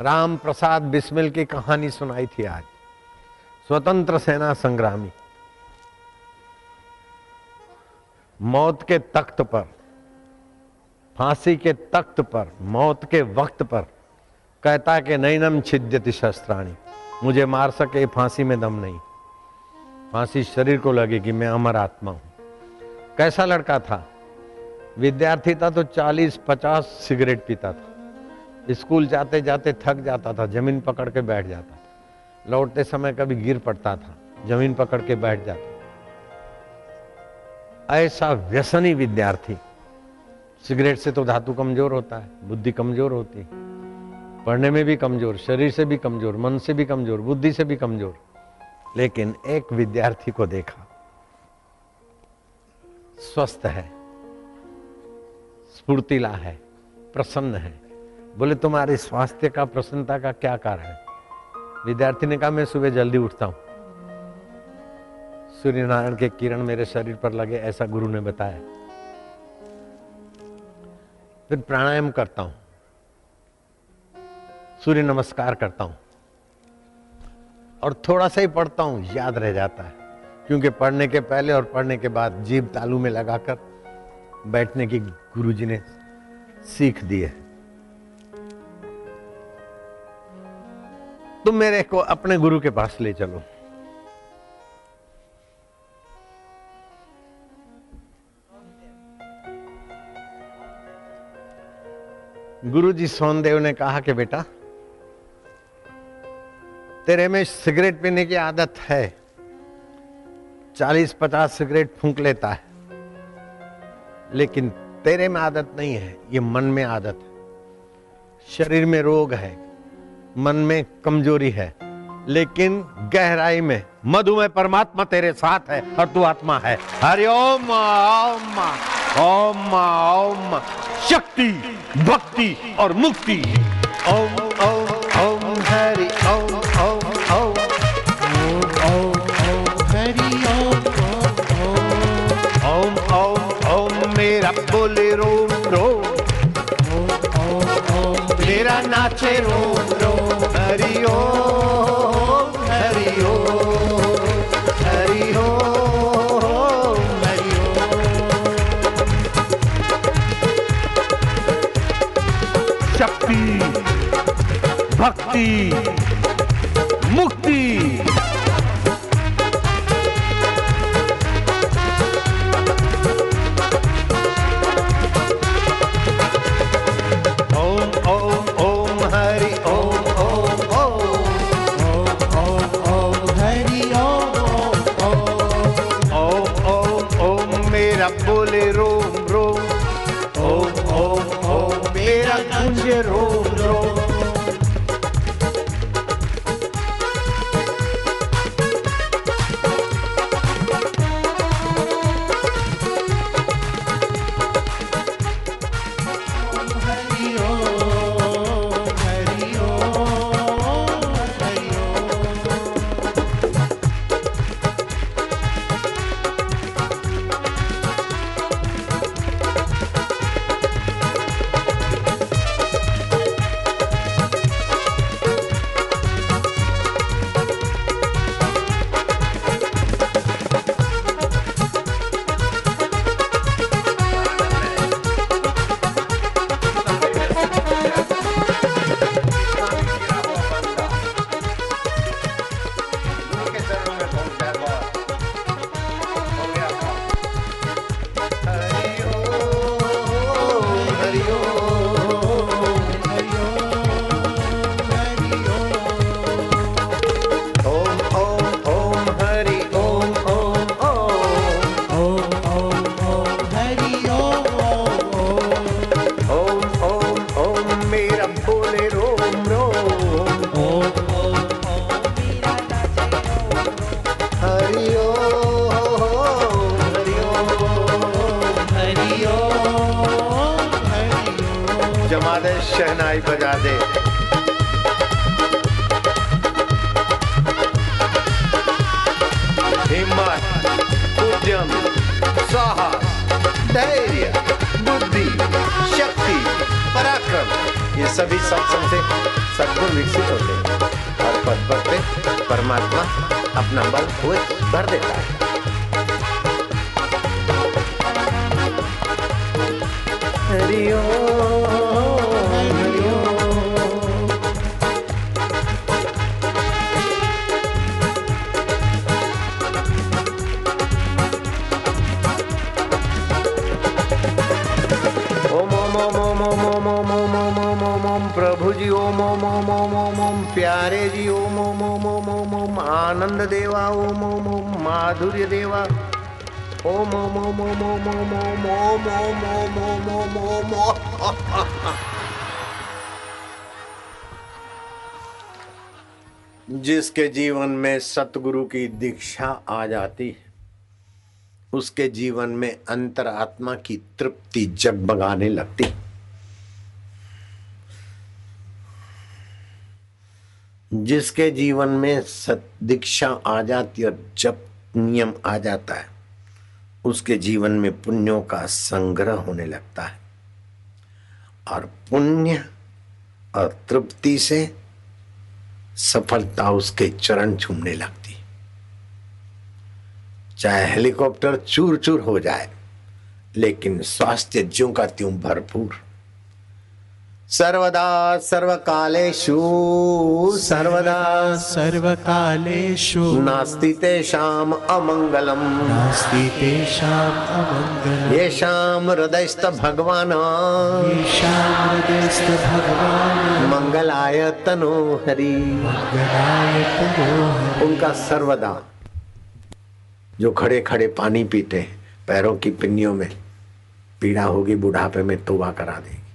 राम प्रसाद बिस्मिल की कहानी सुनाई थी आज। स्वतंत्र सेना संग्रामी। मौत के तख्त पर, फांसी के तख्त पर, मौत के वक्त पर, कहता कि नैनम छिद्यति शस्त्राणी, मुझे मार सके, फांसी में दम नहीं। फांसी शरीर को लगेगी, मैं अमर आत्मा हूँ। कैसा लड़का था? विद्यार्थी था तो 40-50 सिगरेट पीता था। स्कूल जाते जाते थक जाता था, ज़मीन पकड़ के बैठ जाता था। लौटते समय कभी गिर पड़ता था, ज़मीन पकड़ के बैठ जाता ऐसा व्यसनी विद्यार्थी, सिगरेट से तो धातु कमज़ोर होता है, बुद्धि कमज़ोर होती है। पढ़ने में भी कमज़ोर, शरीर से भी कमज़ोर, मन से भी कमज़ोर, बुद्धि से भी कमज़ोर। लेकिन एक विद्यार्थी को देखा, स्वस्थ है, स्फूर्तिला है, प्रसन्न है। बोले, तुम्हारे स्वास्थ्य का, प्रसन्नता का क्या कारण है? विद्यार्थी ने कहा, मैं सुबह जल्दी उठता हूँ। सूर्य नारायण के किरण मेरे शरीर पर लगे, ऐसा गुरु ने बताया। फिर प्राणायाम करता हूँ। सूर्य नमस्कार करता हूँ। और थोड़ा सा ही पढ़ता हूँ, याद रह जाता है। क्योंकि पढ़ने के पहले और पढ़ने के बाद जीव तालू में लगाकर बैठने की गुरुजी ने सीख दी है। तुम मेरे को अपने गुरु के पास ले चलो। गुरु जी सोनदेव ने कहा कि बेटा, तेरे में सिगरेट पीने की आदत है। चालीस पचास सिगरेट फूंक लेता है। लेकिन तेरे में आदत नहीं है, ये मन में आदत है। शरीर में रोग है। मन में कमज़ोरी है, लेकिन गहराई में, मधु में परमात्मा तेरे साथ है और तू आत्मा है। हरिओम ओम ओम ओम शक्ति, भक्ति और मुक्ति। ओम ओम ओम, हरि ओम ओम ओम, मेरा बोले रोम रोम। मेरा नाचे रोम। भक्ति विकसित होते हैं। और पद पद पे परमात्मा अपना बल खुद भर देता है। हरिओम माधुर्य देवा ओम ओम ओम ओम ओम ओम ओम ओम ओम ओम ओम ओम ओम जिसके जीवन में सतगुरु की दीक्षा आ जाती है उसके जीवन में अंतरात्मा की तृप्ति जगमगाने लगती जिसके जीवन में सत दीक्षा आ जाती और जब नियम आ जाता है। उसके जीवन में पुण्यों का संग्रह होने लगता है। और पुण्य और तृप्ति से सफलता उसके चरण छूमने लगती चाहे हेलीकॉप्टर चूर चूर हो जाए, लेकिन स्वास्थ्य ज्यों का त्यों भरपूर। सर्वदा सर्वकालेषु सर्वदा सर्वकालेषु नास्ति तेषाम् अमङ्गलम्। नास्ति तेषाम् अमङ्गलम्। येषां हृदयस्थ भगवान्। येषां हृदयस्थ भगवान्। मंगलाय तनो हरि। मङ्गलाय तनोहरि उनका सर्वदा जो खड़े खड़े पानी पीते हैं पैरों की पिन्नियों में पीड़ा होगी बुढ़ापे में तोबा करा देगी।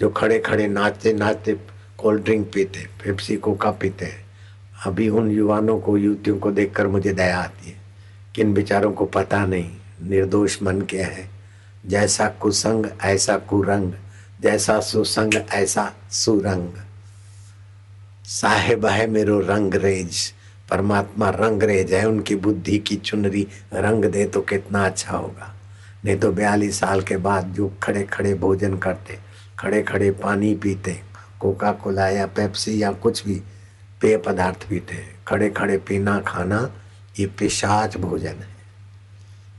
जो खड़े खड़े नाचते नाचते कोल्ड ड्रिंक पीते पेप्सी कोका पीते हैं। अभी उन युवानों को, युवतियों को देखकर मुझे दया आती है किन बेचारों को पता नहीं, निर्दोष मन के हैं। जैसा कुसंग, ऐसा कुरंग, जैसा सुसंग, ऐसा सुरंग। साहेब है मेरो रंग रेज, परमात्मा रंग रेज है, उनकी बुद्धि की चुनरी रंग दे तो कितना अच्छा होगा। नहीं तो बयालीस साल के बाद जो खड़े खड़े भोजन करते खड़े खड़े पानी पीते कोका कोला या पेप्सी या कुछ भी पेय पदार्थ पीते खड़े खड़े पीना खाना ये पिशाच भोजन है।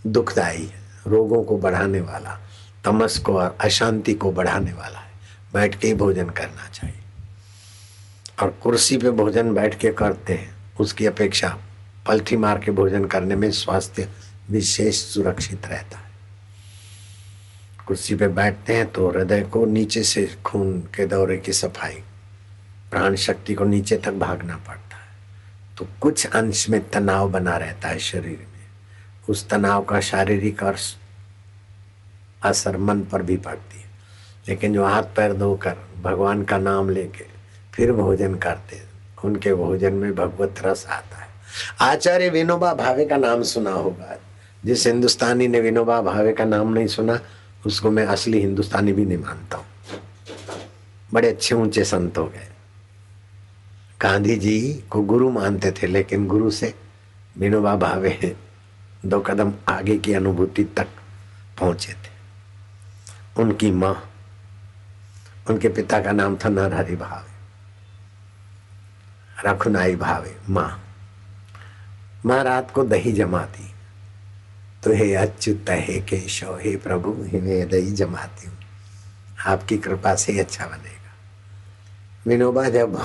दुखदाई है, रोगों को बढ़ाने वाला, तमस को और अशांति को बढ़ाने वाला है, बैठ के ही भोजन करना चाहिए। और कुर्सी पे भोजन बैठ के करते हैं, उसकी अपेक्षा पलथी मार के भोजन करने में स्वास्थ्य विशेष सुरक्षित रहता है। कुर्सी पे बैठते हैं तो हृदय को नीचे से खून के दौरे की सफ़ाई, प्राण शक्ति को नीचे तक भागना पड़ता है। तो कुछ अंश में तनाव बना रहता है शरीर में। उस तनाव का शारीरिक और असर मन पर भी पड़ती है। लेकिन जो हाथ पैर धोकर भगवान का नाम लेके फिर भोजन करते हैं, उनके भोजन में भगवत रस आता है। आचार्य विनोबा भावे का नाम सुना होगा। जिस हिंदुस्तानी ने विनोबा भावे का नाम नहीं सुना उसको मैं असली हिंदुस्तानी भी नहीं मानता हूँ। बड़े अच्छे ऊँचे संत हो गए। गांधी जी को गुरु मानते थे, लेकिन गुरु से विनोबा भावे दो कदम आगे की अनुभूति तक पहुँचे थे। उनकी माँ, उनके पिता का नाम था नरहरि भावे, रखुनाई भावे, माँ। माँ रात को दही जमाती तो हे अच्युत हे केशव, हे प्रभु, हे दही जमाती। हूँ आपकी कृपा से ही अच्छा बनेगा। विनोबा, जब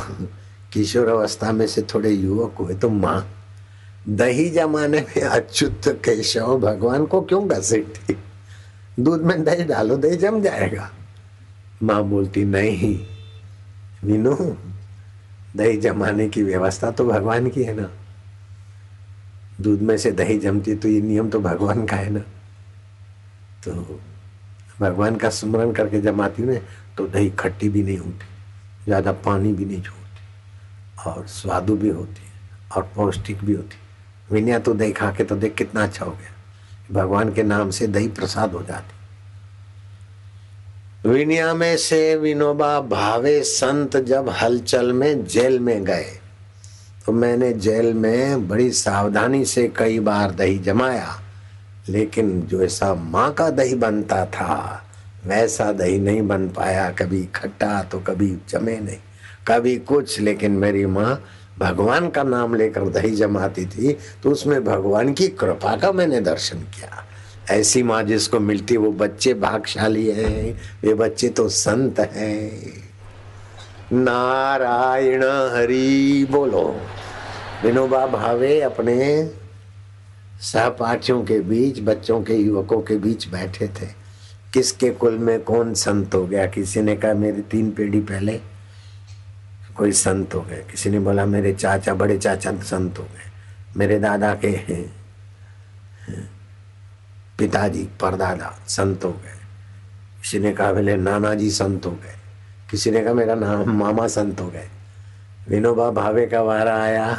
किशोर अवस्था में से थोड़े युवक हुए तो माँ, दही जमाने में अच्युत, केशव, भगवान को क्यों घसीटती दूध में दही डालो, दही जम जाएगा। माँ बोलती, नहीं, विनो, दही जमाने की व्यवस्था तो भगवान की है ना। दूध में से दही जमती तो ये नियम तो भगवान का है ना। तो भगवान का स्मरण करके जमाती हूँ तो दही खट्टी भी नहीं होती, ज़्यादा पानी भी नहीं छोड़ती, और स्वादु भी होती है, और पौष्टिक भी होती विनया तो दही खा के तो देख कितना अच्छा हो गया भगवान के नाम से दही प्रसाद हो जाती। विनया में से विनोबा भावे संत जब हलचल में जेल में गए तो मैंने जेल में बड़ी सावधानी से कई बार दही जमाया, लेकिन जो ऐसा माँ का दही बनता था, वैसा दही नहीं बन पाया। कभी खट्टा तो कभी जमे नहीं, कभी कुछ, लेकिन मेरी माँ भगवान का नाम लेकर दही जमाती थी तो उसमें भगवान की कृपा का मैंने दर्शन किया। ऐसी माँ जिसको मिलती, वो बच्चे भागशाली हैं, वे बच्चे तो संत हैं। नारायण हरि बोलो। विनोबा भावे अपने सहपाठियों के बीच, बच्चों के, युवकों के बीच बैठे थे। किसके कुल में कौन संत हो गया? किसी ने कहा, मेरी तीन पीढ़ी पहले कोई संत हो गए। किसी ने बोला, मेरे चाचा, बड़े चाचा संत हो गए। मेरे दादा के हैं पिताजी, परदादा संत हो गए। किसी ने कहा बोले नाना जी संत हो गए। किसी ने कहा, मेरा नाम मामा संत हो गए। विनोबा भावे का वारा आया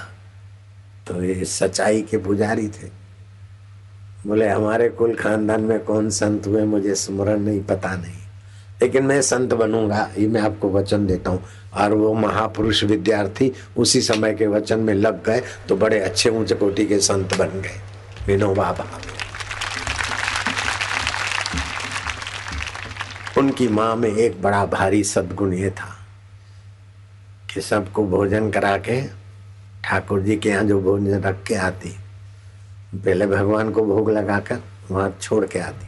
तो ये सच्चाई के पुजारी थे। बोले, हमारे कुल खानदान में कौन संत हुए, मुझे स्मरण नहीं, पता नहीं। लेकिन मैं संत बनूँगा, ये मैं आपको वचन देता हूँ। और वो महापुरुष विद्यार्थी उसी समय के वचन में लग गए तो बड़े अच्छे ऊँचे कोटि के संत बन गए। विनोबा भावे। उनकी माँ में एक बड़ा भारी सदगुण ये था कि सबको भोजन करा के ठाकुर जी के यहाँ जो भोजन रख के आती, पहले भगवान को भोग लगाकर वहाँ छोड़ के आती।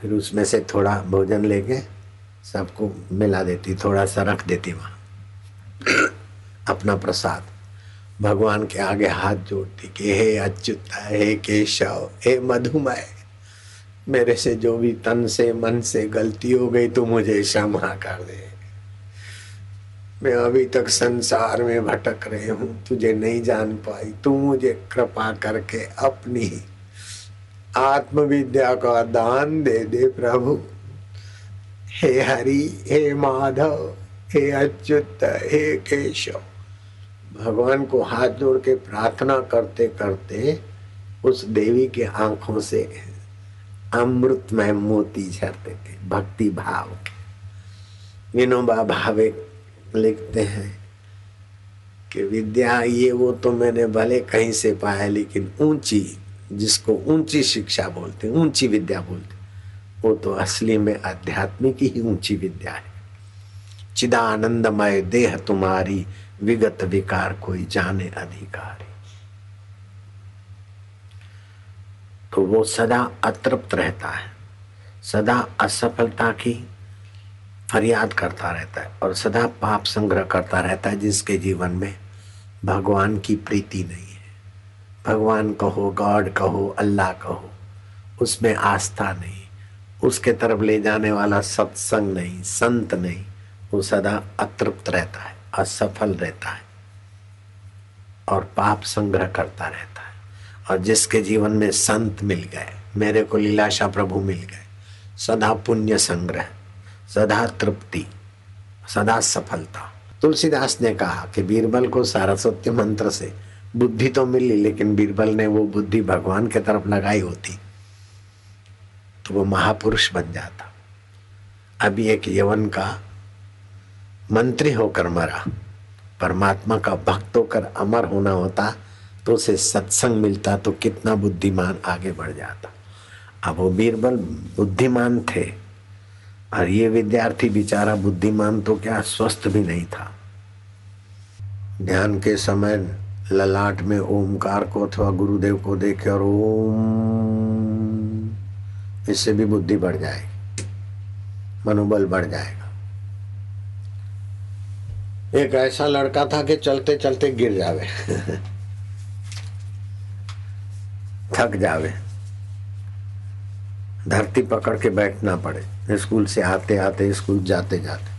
फिर उसमें से थोड़ा भोजन लेके सबको मिला देती, थोड़ा सा रख देती वहाँ। अपना प्रसाद। भगवान के आगे हाथ जोड़ती कि, हे अच्युत, हे केशव, हे मधुमय मेरे से जो भी तन से मन से गलती हो गई तो मुझे क्षमा कर दे। मैं अभी तक संसार में भटक रहे हूँ, तुझे नहीं जान पाई। तू मुझे कृपा करके अपनी आत्मविद्या का दान दे दे, प्रभु। हे हरि, हे माधव, हे अच्युत, हे केशव, भगवान को हाथ जोड़ के प्रार्थना करते करते उस देवी के आँखों से अमृतमय मोती झरते थे, भक्ति भाव। विनोबा भावे लिखते हैं कि, विद्या, ये वो तो मैंने भले कहीं से पाया लेकिन ऊँची, जिसको ऊँची शिक्षा बोलते, ऊँची विद्या बोलते, वो तो असली में आध्यात्मिक ही ऊँची विद्या है। चिदानंदमय देह तुम्हारी विगत विकार कोई जाने अधिकारी तो वो सदा अतृप्त रहता है। सदा असफलता की फरियाद करता रहता है और सदा पाप संग्रह करता रहता है, जिसके जीवन में भगवान की प्रीति नहीं है। भगवान कहो, गॉड कहो, अल्लाह कहो, उसमें आस्था नहीं। उसके तरफ़ ले जाने वाला सत्संग नहीं, संत नहीं, वो सदा अतृप्त रहता है, असफल रहता है और पाप संग्रह करता रहता है। और जिसके जीवन में संत मिल गए, मेरे को लीलाशा प्रभु मिल गए। सदा पुण्य संग्रह, सदा तृप्ति, सदा सफलता। तुलसीदास ने कहा कि बीरबल को सारस्वत्य मंत्र से बुद्धि तो मिली, लेकिन बीरबल ने वो बुद्धि भगवान के तरफ़ लगाई होती तो वो महापुरुष बन जाता। अभी एक यवन का मंत्री होकर मरा, परमात्मा का भक्त होकर अमर होना होता तो उसे सत्संग मिलता तो कितना बुद्धिमान आगे बढ़ जाता। अब वो बीरबल बुद्धिमान थे और ये विद्यार्थी बेचारा बुद्धिमान तो क्या स्वस्थ भी नहीं था। ध्यान के समय ललाट में ओमकार को अथवा गुरुदेव को देखे और ओम, इससे भी बुद्धि बढ़ जाएगी, मनोबल बढ़ जाएगा। एक ऐसा लड़का था कि चलते चलते गिर जावे। थक जावे। धरती पकड़ के बैठना पड़े। स्कूल से आते आते, स्कूल जाते जाते।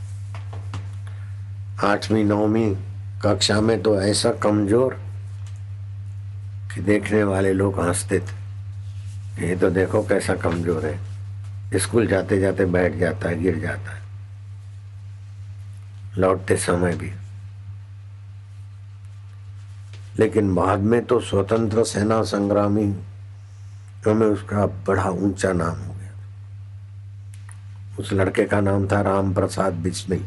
आठवीं, नौवीं कक्षा में तो ऐसा कमज़ोर कि देखने वाले लोग हँसते थे। ये तो देखो कैसा कमज़ोर है। स्कूल जाते जाते बैठ जाता है, गिर जाता है। लौटते समय भी। लेकिन बाद में तो स्वतंत्र सेना संग्रामी में उसका बड़ा ऊँचा नाम हो गया उस लड़के का नाम था राम प्रसाद बिस्मिल।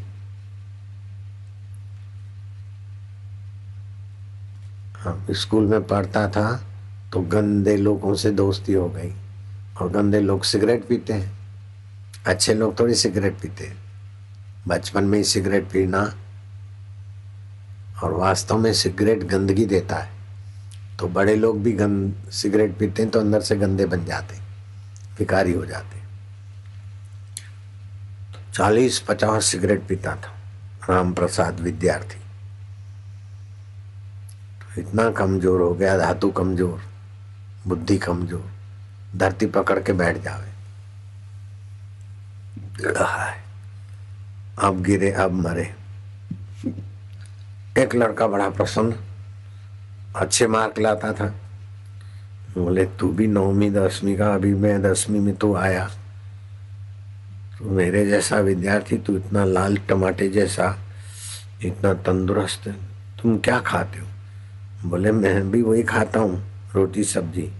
हाँ स्कूल में पढ़ता था तो गंदे लोगों से दोस्ती हो गई और गंदे लोग सिगरेट पीते हैं। अच्छे लोग थोड़ी सिगरेट पीते हैं। बचपन में ही सिगरेट पीना और वास्तव में सिगरेट गंदगी देता है। तो बड़े लोग भी गंद, सिगरेट पीते हैं तो अंदर से गंदे बन जाते भिकारी हो जाते चालीस पचास सिगरेट पीता था राम प्रसाद विद्यार्थी। तो इतना कमज़ोर हो गया, धातु कमज़ोर, बुद्धि कमज़ोर, धरती पकड़ के बैठ जावे। अब गिरे, अब मरे। एक लड़का बड़ा प्रसन्न। अच्छे मार्क लाता था। बोले, तू भी नौवीं, दसवीं का, अभी मैं दसवीं में तो आया। तो मेरे जैसा विद्यार्थी, तू इतना लाल टमाटे जैसा, इतना तंदुरुस्त तुम क्या खाते हो? बोले, मैं भी वही खाता हूँ, रोटी, सब्ज़ी,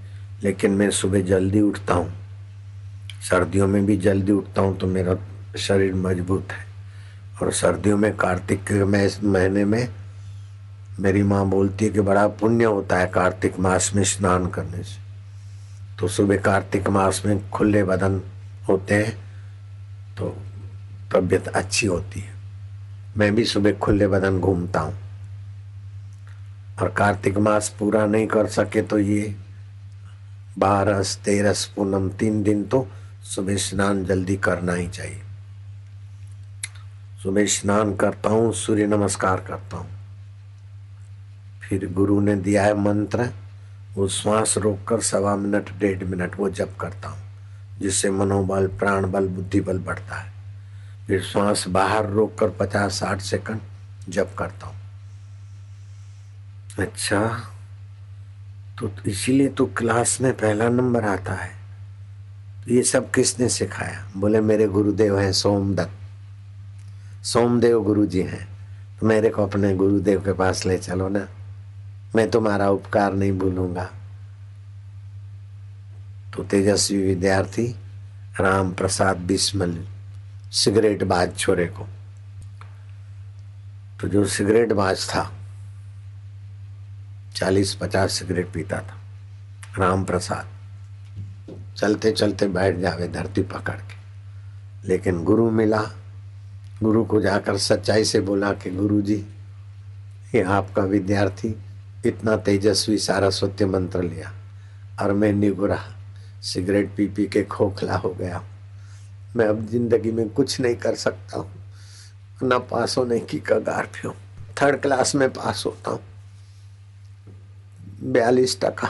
लेकिन मैं सुबह जल्दी उठता हूँ। सर्दियों में भी जल्दी उठता हूँ तो मेरा शरीर मज़बूत है। और सर्दियों में, कार्तिक के महीने में मेरी माँ बोलती है कि बड़ा पुण्य होता है कार्तिक मास में स्नान करने से। तो सुबह कार्तिक मास में खुले बदन होते हैं तो तबीयत अच्छी होती है। मैं भी सुबह खुले बदन घूमता हूँ। और कार्तिक मास पूरा नहीं कर सके तो ये बारस, तेरस, पूनम, तीन दिन तो सुबह स्नान जल्दी करना ही चाहिए। सुबह स्नान करता हूँ, सूर्य नमस्कार करता हूँ। फिर गुरु ने दिया है मंत्र, वो श्वास रोककर सवा मिनट, डेढ़ मिनट वो जप करता हूँ, जिससे मनोबल प्राण बल बुद्धि बल बढ़ता है। फिर श्वास बाहर रोककर पचास साठ सेकंड जप करता हूँ। अच्छा तो इसीलिए तो क्लास में पहला नंबर आता है। तो ये सब किसने सिखाया? बोले, मेरे गुरुदेव हैं सोमदत्त। सोमदेव गुरु जी हैं। तो मेरे को अपने गुरुदेव के पास ले चलो ना। मैं तुम्हारा उपकार नहीं भूलूँगा। तो तेजस्वी विद्यार्थी राम प्रसाद बिस्मल, सिगरेट बाज छोरे को। तो जो सिगरेट बाज था चालीस पचास सिगरेट पीता था राम प्रसाद चलते चलते बैठ जावे धरती पकड़ के। लेकिन गुरु मिला। गुरु को जाकर सच्चाई से बोला कि गुरु जी ये आपका विद्यार्थी इतना तेजस्वी सारा सत्य मंत्र लिया और मैं निगुरा, सिगरेट पी पी के खोखला हो गया मैं अब ज़िंदगी में कुछ नहीं कर सकता हूँ, ना पास होने की कगार पे हूँ। थर्ड क्लास में पास होता हूँ। बयालीस टका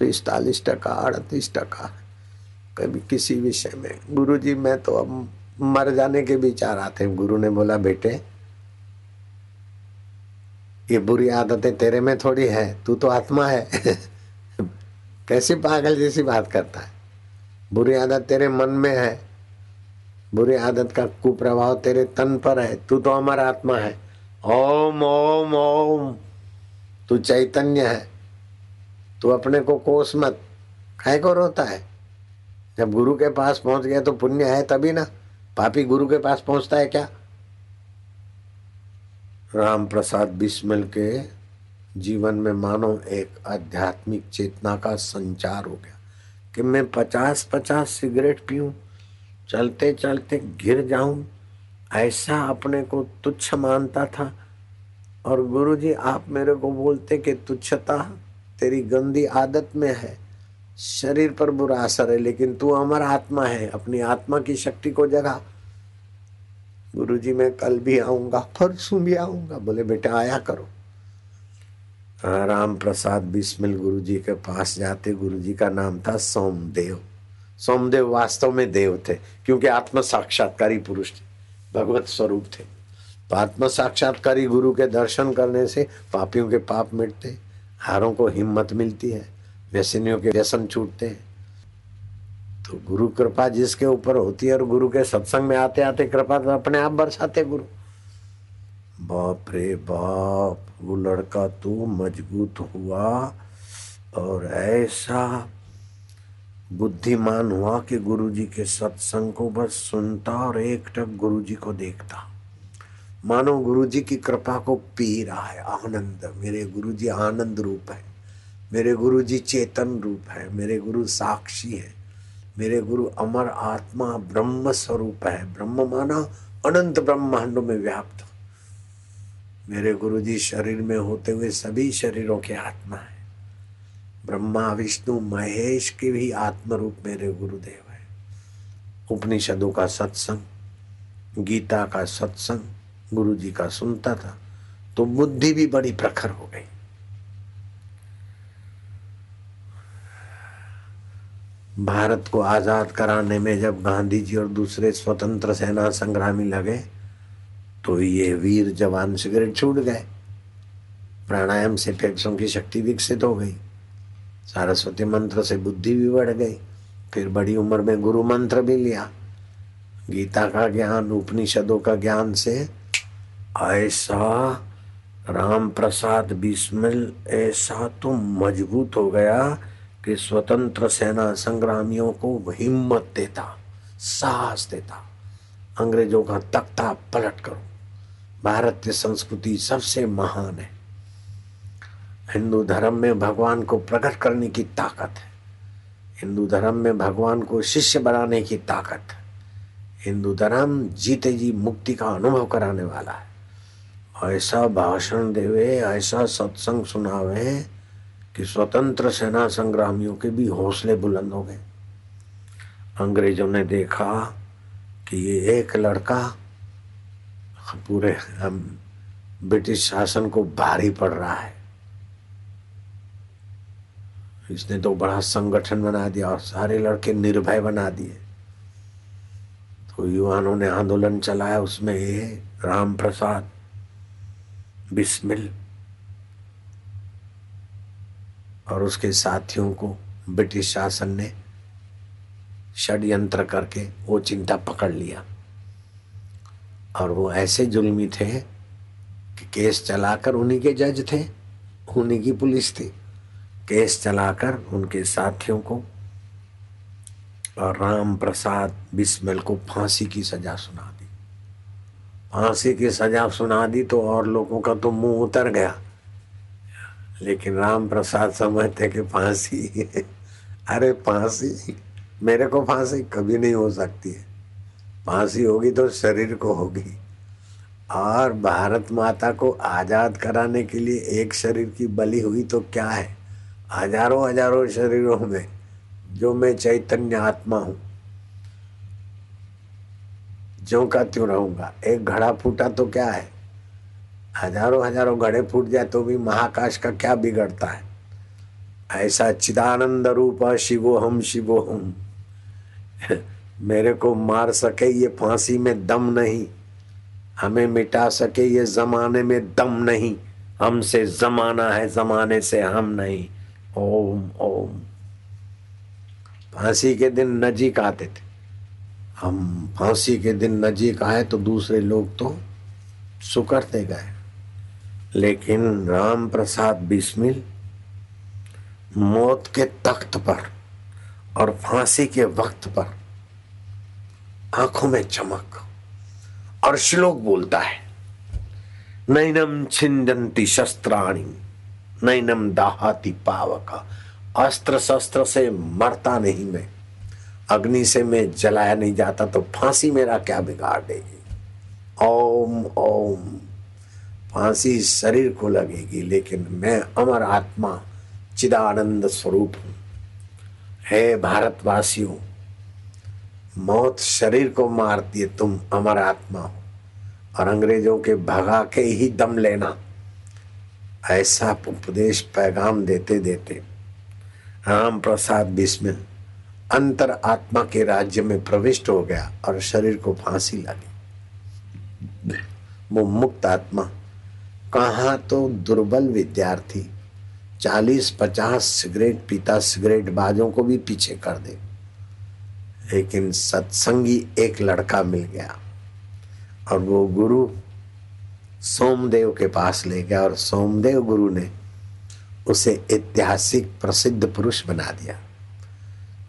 पिस्तालीस टका, अड़तीस टका, कभी किसी विषय में। गुरु जी मैं तो अब मर जाने के विचार आते गुरु ने बोला, बेटे ये बुरी आदतें तेरे में थोड़ी है, तू तो आत्मा है। कैसी पागल जैसी बात करता है। बुरी आदत तेरे मन में है, बुरी आदत का कुप्रभाव तेरे तन पर है, तू तो अमर आत्मा है। ओम ओम ओम, तू चैतन्य है। तू अपने को कोस मत। काय को रोता है? जब गुरु के पास पहुँच गया तो पुण्य है तभी ना। पापी गुरु के पास पहुँचता है क्या? राम प्रसाद बिस्मिल के जीवन में मानो एक आध्यात्मिक चेतना का संचार हो गया कि मैं पचास पचास सिगरेट पीऊं चलते चलते गिर जाऊँ, ऐसा अपने को तुच्छ मानता था। और गुरुजी, आप मेरे को बोलते कि तुच्छता तेरी गंदी आदत में है, शरीर पर बुरा असर है, लेकिन तू अमर आत्मा है, अपनी आत्मा की शक्ति को जगा। गुरु जी, मैं कल भी आऊँगा, परसों भी आऊँगा। बोले, बेटा, आया करो। राम प्रसाद बिस्मिल गुरु जी के पास जाते। गुरु जी का नाम था सोमदेव। सोमदेव वास्तव में देव थे, क्योंकि आत्म साक्षात्कारी पुरुष थे, भगवत स्वरूप थे। तो आत्म साक्षात्कारी गुरु के दर्शन करने से पापियों के पाप मिटते, हारों को हिम्मत मिलती है, व्यसनियों के व्यसन छूटते हैं। तो गुरु कृपा जिसके ऊपर होती है और गुरु के सत्संग में आते आते कृपा तो अपने आप बरसाते गुरु। बाप रे बाप, वो लड़का तो मज़बूत हुआ और ऐसा बुद्धिमान हुआ कि गुरुजी के सत्संग को बस सुनता और एक टक गुरुजी को देखता। मानो गुरुजी की कृपा को पी रहा है आनंद। मेरे गुरुजी आनंद रूप है। मेरे गुरुजी चेतन रूप है। मेरे गुरु साक्षी है। मेरे गुरु अमर आत्मा ब्रह्म स्वरूप है। ब्रह्म माना अनंत ब्रह्मांडों में व्याप्त। मेरे गुरु जी शरीर में होते हुए सभी शरीरों के आत्मा है। ब्रह्मा, विष्णु, महेश के भी आत्म रूप मेरे गुरुदेव है। उपनिषदों का सत्संग, गीता का सत्संग गुरु जी का सुनता था तो बुद्धि भी बड़ी प्रखर हो गई। भारत को आज़ाद कराने में जब गांधी जी और दूसरे स्वतंत्र सेना संग्रामी लगे तो ये वीर जवान सिगरेट छूट गए। प्राणायाम से फेफड़ों की शक्ति विकसित हो गई। सरस्वती मंत्र से बुद्धि भी बढ़ गई। फिर बड़ी उम्र में गुरु मंत्र भी लिया। गीता का ज्ञान, उपनिषदों का ज्ञान से ऐसा राम प्रसाद बिस्मिल, ऐसा तो मज़बूत हो गया कि स्वतंत्र सेना संग्रामियों को हिम्मत देता, साहस देता। अंग्रेज़ों का तख्ता पलट करो। भारतीय संस्कृति सबसे महान है। हिंदू धर्म में भगवान को प्रकट करने की ताकत है। हिंदू धर्म में भगवान को शिष्य बनाने की ताकत है। हिंदू धर्म जीते जी मुक्ति का अनुभव कराने वाला है। ऐसा भाषण देवे, ऐसा सत्संग सुनावे कि स्वतंत्र सेना संग्रामियों के भी हौसले बुलंद हो गए। अंग्रेज़ों ने देखा कि ये एक लड़का पूरे ब्रिटिश शासन को भारी पड़ रहा है। इसने तो बड़ा संगठन बना दिया और सारे लड़के निर्भय बना दिए। तो युवानों ने आंदोलन चलाया, उसमें ये राम प्रसाद बिस्मिल और उसके साथियों को ब्रिटिश शासन ने षड्यंत्र करके वो चिंता पकड़ लिया। और वो ऐसे जुल्मी थे कि केस चलाकर उन्हीं के जज थे, उन्हीं की पुलिस थी। केस चलाकर उनके साथियों को और राम प्रसाद बिस्मिल को फांसी की सजा सुना दी। फांसी की सजा सुना दी तो और लोगों का तो मुँह उतर गया। लेकिन राम प्रसाद समझते कि फांसी अरे फांसी? मेरे को फांसी कभी नहीं हो सकती है। फांसी होगी तो शरीर को होगी। और भारत माता को आज़ाद कराने के लिए एक शरीर की बलि हुई तो क्या है? हज़ारों हज़ारों शरीरों में जो मैं चैतन्य आत्मा हूँ जो का त्यों रहूँगा। एक घड़ा फूटा तो क्या है? हज़ारों हज़ारों घड़े फूट जाए तो भी महाकाश का क्या बिगड़ता है? ऐसा चिदानंद रूप शिवो हम शिवो हम मेरे को मार सके ये फांसी में दम नहीं। हमें मिटा सके ये जमाने में दम नहीं। हमसे जमाना है, जमाने से हम नहीं। ओम ओम। फांसी के दिन नजीक आते थे। हम फांसी के दिन नजीक आए तो दूसरे लोग तो सुकरते गए। लेकिन राम प्रसाद बिस्मिल मौत के तख्त पर और फांसी के वक्त पर आँखों में चमक और श्लोक बोलता है, नैनम छिंदंती शस्त्राणी, नैनम दाहाती पावक अस्त्र शस्त्र से मरता नहीं मैं, अग्नि से मैं जलाया नहीं जाता तो फांसी मेरा क्या बिगाड़ देगी? ओम ओम फांसी शरीर को लगेगी, लेकिन मैं अमर आत्मा, चिदानंद स्वरूप हूँ। हे भारतवासियों, मौत शरीर को मारती है, तुम अमर आत्मा हो। और अंग्रेज़ों के भगा के ही दम लेना। ऐसा उपदेश पैगाम देते देते राम प्रसाद बिस्मिल अंतर आत्मा के राज्य में प्रविष्ट हो गया और शरीर को फांसी लगी। वो मुक्त आत्मा कहा तो दुर्बल विद्यार्थी। चालीस पचास सिगरेट पीता सिगरेट बाजों को भी पीछे कर दे। लेकिन सत्संगी एक लड़का मिल गया और वो गुरु सोमदेव के पास ले गया और सोमदेव गुरु ने उसे ऐतिहासिक प्रसिद्ध पुरुष बना दिया।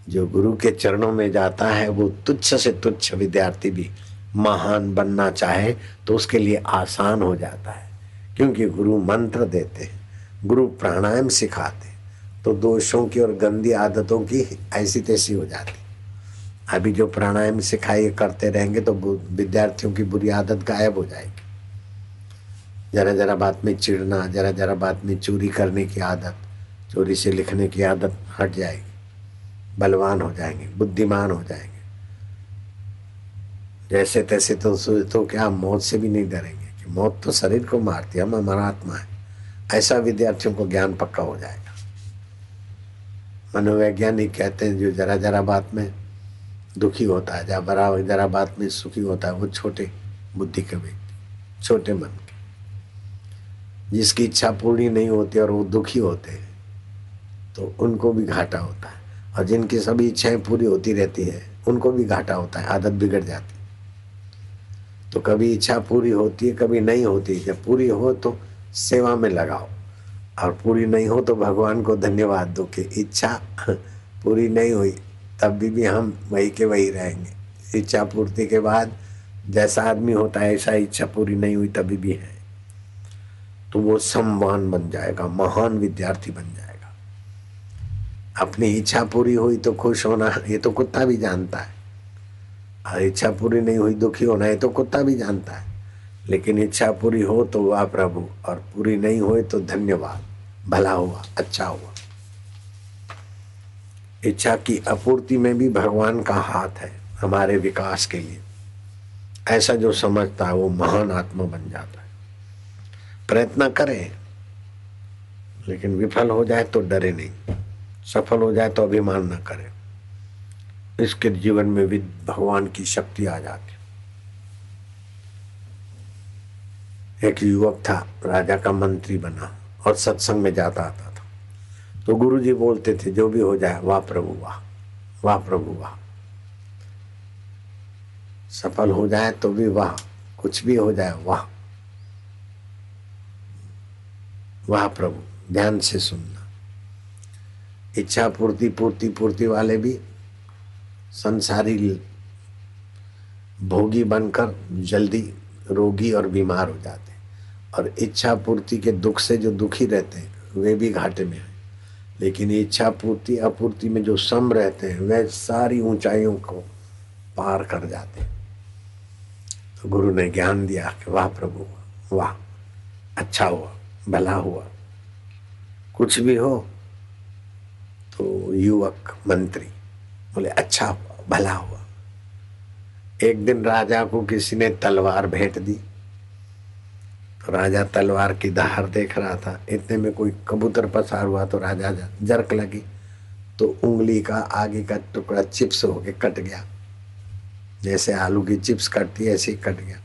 जो गुरु के चरणों में जाता है, वो तुच्छ से तुच्छ विद्यार्थी भी महान बनना चाहे तो उसके लिए आसान हो जाता है। क्योंकि गुरु मंत्र देते हैं, गुरु प्राणायाम सिखाते तो दोषों की और गंदी आदतों की ऐसी तैसी हो जाती अभी जो प्राणायाम सिखाए, करते रहेंगे तो विद्यार्थियों की बुरी आदत गायब हो जाएगी। जरा जरा बात में चिड़ना जरा जरा बात में चोरी करने की आदत, चोरी से लिखने की आदत हट जाएगी। बलवान हो जाएँगे, बुद्धिमान हो जाएँगे। जैसे तैसे तो तो क्या, मौत से भी नहीं डरेंगे। कि मौत तो शरीर को मारती है, हम हमारा आत्मा है। ऐसा विद्यार्थियों को ज्ञान पक्का हो जाएगा। मनोवैज्ञानिक कहते हैं, जो जरा जरा बात में दुखी होता है जहाँ बड़ा जरा बात में सुखी होता है, वो छोटे बुद्धि के व्यक्ति, छोटे मन के। जिसकी इच्छा पूरी नहीं होती और वो दुखी होते हैं तो उनको भी घाटा होता है। और जिनकी सभी इच्छाएँ पूरी होती रहती है, उनको भी घाटा होता है, आदत बिगड़ जाती तो कभी इच्छा पूरी होती है कभी नहीं होती। जब पूरी हो तो सेवा में लगाओ। और पूरी नहीं हो तो भगवान को धन्यवाद दो कि इच्छा पूरी नहीं हुई तब भी, भी हम वही के वही रहेंगे। इच्छा पूर्ति के बाद जैसा आदमी होता है ऐसा इच्छा पूरी नहीं हुई तभी भी है। तो वो सम्मान बन जाएगा महान विद्यार्थी बन जाएगा। अपनी इच्छा पूरी हुई तो खुश होना ये तो कुत्ता भी जानता है। इच्छा पूरी नहीं हुई, दुखी होना ये तो कुत्ता भी जानता है। लेकिन इच्छा पूरी हो तो वाह प्रभु, और पूरी नहीं हुई तो धन्यवाद। भला हुआ अच्छा हुआ। इच्छा की आपूर्ति में भी भगवान का हाथ है हमारे विकास के लिए। ऐसा जो समझता है, वो महान आत्मा बन जाता है। प्रयत्न करें, लेकिन विफल हो जाए तो डरे नहीं। सफल हो जाए तो अभिमान न करें। इसके जीवन में भी भगवान की शक्ति आ जाती। एक युवक था, राजा का मंत्री बना और सत्संग में जाता आता था। तो गुरु जी बोलते थे, जो भी हो जाए, वाह प्रभु, वाह वाह प्रभु, वाह। सफल हो जाए तो भी वाह, कुछ भी हो जाए, वाह। वाह प्रभु, ध्यान से सुनना। इच्छा पूर्ति पूर्ति पूर्ति वाले भी संसारी भोगी बनकर जल्दी रोगी और बीमार हो जाते और इच्छा पूर्ति के दुख से जो दुखी रहते हैं, वे भी घाटे में हैं। लेकिन इच्छा पूर्ति, अपूर्ति में जो सम रहते हैं, वे सारी ऊंचाइयों को पार कर जाते हैं। तो गुरु ने ज्ञान दिया कि वाह प्रभु, वाह अच्छा हुआ, भला हुआ। कुछ भी हो तो युवक मंत्री। बोले अच्छा हुआ भला हुआ। एक दिन राजा को किसी ने तलवार भेंट दी। तो राजा तलवार की धार देख रहा था। इतने में कोई कबूतर पसार हुआ तो राजा जरक लगी। तो उंगली का आगे का टुकड़ा चिप्स होके कट गया। जैसे आलू की चिप्स कटती ऐसे ही कट गया।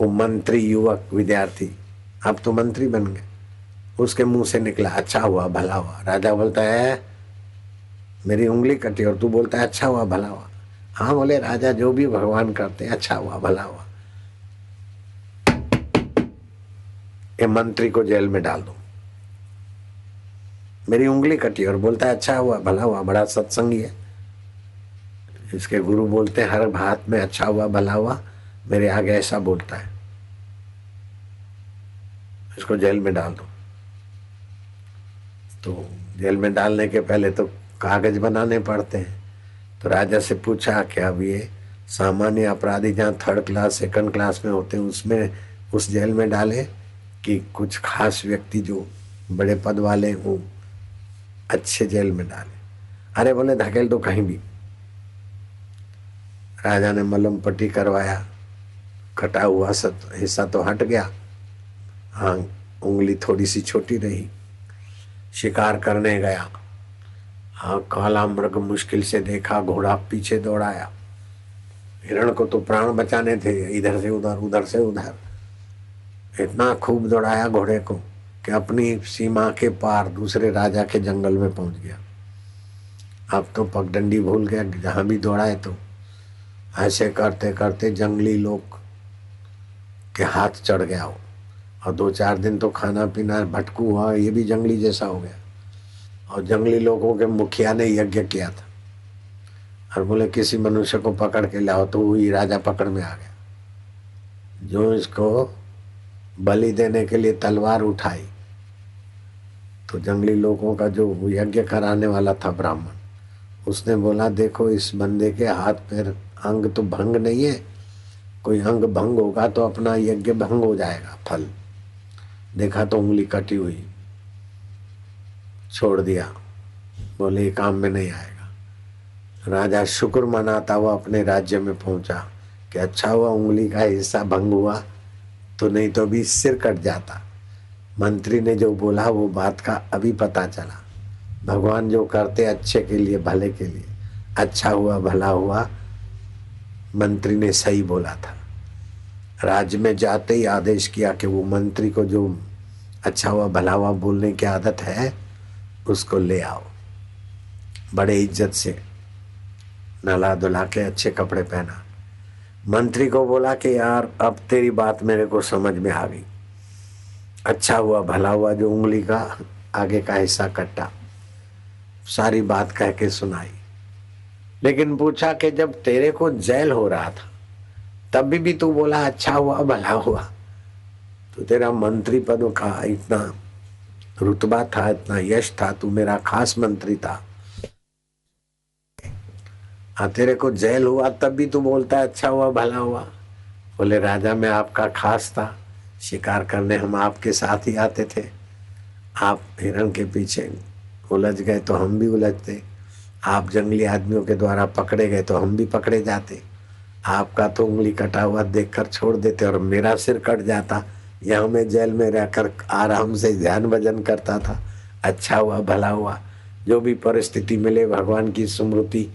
वो मंत्री युवक विद्यार्थी अब तो मंत्री बन गए। उसके मुँह से निकला अच्छा हुआ, भला हुआ। राजा बोलता है मेरी उंगली कटी और तू बोलता है अच्छा हुआ भला हुआ। हाँ बोले, राजा जो भी भगवान करते हैं अच्छा हुआ भला हुआ। ये मंत्री को जेल में डाल दो। मेरी उंगली कटी और बोलता है अच्छा हुआ भला हुआ, बड़ा सत्संगी है। इसके गुरु बोलते हैं, हर बात में अच्छा हुआ भला हुआ, मेरे आगे ऐसा बोलता है। इसको जेल में डाल दो। तो जेल में डालने के पहले तो कागज़ बनाने पड़ते हैं। तो राजा से पूछा कि अब ये सामान्य अपराधी जहाँ थर्ड क्लास सेकंड क्लास में होते हैं, उसमें, उस जेल में डाले कि कुछ खास व्यक्ति जो बड़े पद वाले वो अच्छे जेल में डाले? अरे बोले, धकेल दो कहीं भी। राजा ने मलम पट्टी करवाया कटा हुआ सत हिस्सा तो हट गया। हाँ उंगली थोड़ी सी छोटी रही। शिकार करने गया। हाँ काला मृग मुश्किल से देखा, घोड़ा पीछे दौड़ाया। हिरण को तो प्राण बचाने थे, इधर से उधर उधर से उधर। इतना खूब दौड़ाया घोड़े को कि अपनी सीमा के पार दूसरे राजा के जंगल में पहुँच गया। अब तो पगडंडी भूल गया, जहाँ भी दौड़ाए तो। ऐसे करते करते जंगली लोग के हाथ चढ़ गया हो। और दो चार दिन तो खाना पीना भटकू हुआ, ये भी जंगली जैसा हो गया। और जंगली लोगों के मुखिया ने यज्ञ किया था। और बोले, किसी मनुष्य को पकड़ के लाओ तो वही राजा पकड़ में आ गया। जो इसको बलि देने के लिए तलवार उठाई तो जंगली लोगों का जो यज्ञ कराने वाला था ब्राह्मण, उसने बोला, देखो, इस बंदे के हाथ पैर अंग तो भंग नहीं है। कोई अंग भंग होगा तो अपना यज्ञ भंग हो जाएगा, फल। देखा तो उंगली कटी हुई। छोड़ दिया। बोले, ये काम में नहीं आएगा। राजा शुक्र मनाता हुआ अपने राज्य में पहुँचा कि अच्छा हुआ, उंगली का हिस्सा भंग हुआ तो नहीं तो अभी सिर कट जाता। मंत्री ने जो बोला, वो बात का अभी पता चला। भगवान जो करते अच्छे के लिए, भले के लिए। अच्छा हुआ, भला हुआ, मंत्री ने सही बोला था। राज्य में जाते ही आदेश किया कि वो मंत्री को जो अच्छा हुआ, भला हुआ बोलने की आदत है उसको ले आओ। बड़े इज़्ज़त से नला धुला के अच्छे कपड़े पहना। मंत्री को बोला कि यार अब तेरी बात मेरे को समझ में आ गई। अच्छा हुआ भला हुआ जो उंगली का आगे का हिस्सा कट्टा सारी बात कह के सुनाई। लेकिन पूछा कि जब तेरे को जेल हो रहा था तब भी, भी तू बोला अच्छा हुआ भला हुआ। तो तेरा मंत्री पद का इतना रुतबा था, इतना यश था, तू मेरा खास मंत्री था। हाँ तेरे को जेल हुआ, तब भी तू बोलता है अच्छा हुआ, भला हुआ। बोले, राजा, मैं आपका खास था। शिकार करने हम आपके साथ ही आते थे। आप हिरण के पीछे उलझ गए तो हम भी उलझते। आप जंगली आदमियों के द्वारा पकड़े गए तो हम भी पकड़े जाते। आपका तो उंगली कटा हुआ देखकर छोड़ देते और मेरा सिर कट जाता। यहाँ मैं जेल में रहकर आराम से ध्यान भजन करता था। अच्छा हुआ, भला हुआ। जो भी परिस्थिति मिले, भगवान की स्मृति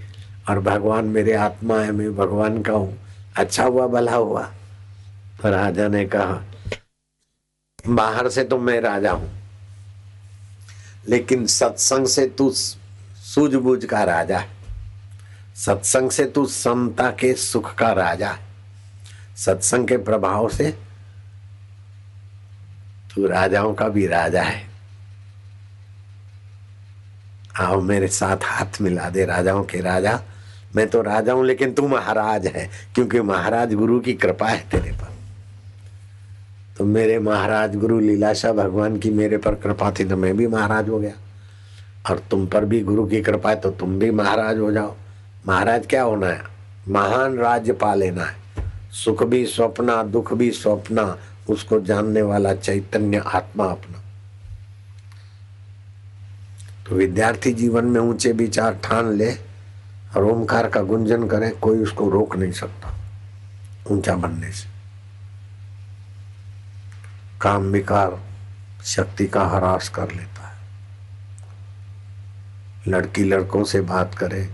और भगवान मेरे आत्मा है, मैं भगवान का हूँ। अच्छा हुआ, भला हुआ। तो राजा ने कहा, बाहर से तो मैं राजा हूँ, लेकिन सत्संग से तू सूझबूझ का राजा है। सत्संग से तू समता के सुख का राजा है। सत्संग के प्रभाव से तू राजाओं का भी राजा है। आओ मेरे साथ हाथ मिला दे राजाओं के राजा। मैं तो राजा हूँ, लेकिन तू महाराज है, क्योंकि महाराज गुरु की कृपा है तेरे पर। तो मेरे महाराज गुरु लीलाशाह भगवान की मेरे पर कृपा थी तो मैं भी महाराज हो गया। और तुम पर भी गुरु की कृपा है तो तुम भी महाराज हो जाओ। महाराज क्या होना है? महान राज्य पा लेना है। सुख भी स्वप्ना, दुख भी स्वप्ना उसको जानने वाला चैतन्य आत्मा अपना। तो विद्यार्थी जीवन में ऊँचे विचार ठान ले और ओमकार का गुंजन करे, कोई उसको रोक नहीं सकता, ऊँचा बनने से। काम विकार शक्ति का हरास कर लेता है। लड़की लड़कों से बात करे,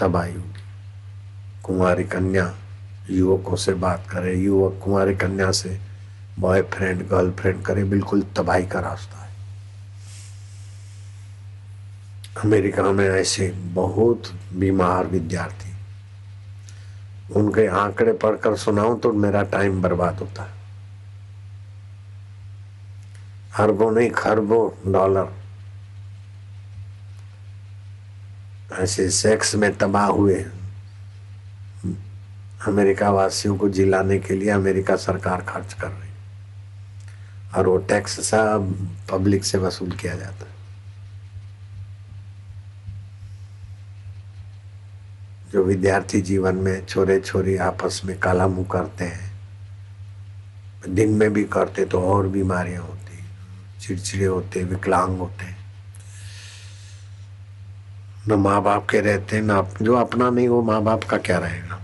तब होगी कुमारी कन्या युवकों से बात करे, युवक कुमारी कन्या से बॉयफ्रेंड गर्लफ्रेंड करे, बिल्कुल तबाही का रास्ता है। अमेरिका में ऐसे बहुत बीमार विद्यार्थी, उनके आंकड़े पढ़कर सुनाऊं तो मेरा टाइम बर्बाद होता है। अरबों नहीं, खरबों डॉलर ऐसे सेक्स में तबाह हुए अमेरिका वासियों को जिलाने के लिए अमेरिका सरकार खर्च कर रही और वो टैक्स सब पब्लिक से वसूल किया जाता है। जो विद्यार्थी जीवन में छोरे छोरी आपस में काला मुँह करते हैं, दिन में भी करते तो और बीमारियाँ होती, चिड़चिड़े होते, विकलांग होते न माँ बाप के रहते, न जो अपना नहीं, वो माँ बाप का क्या रहेगा?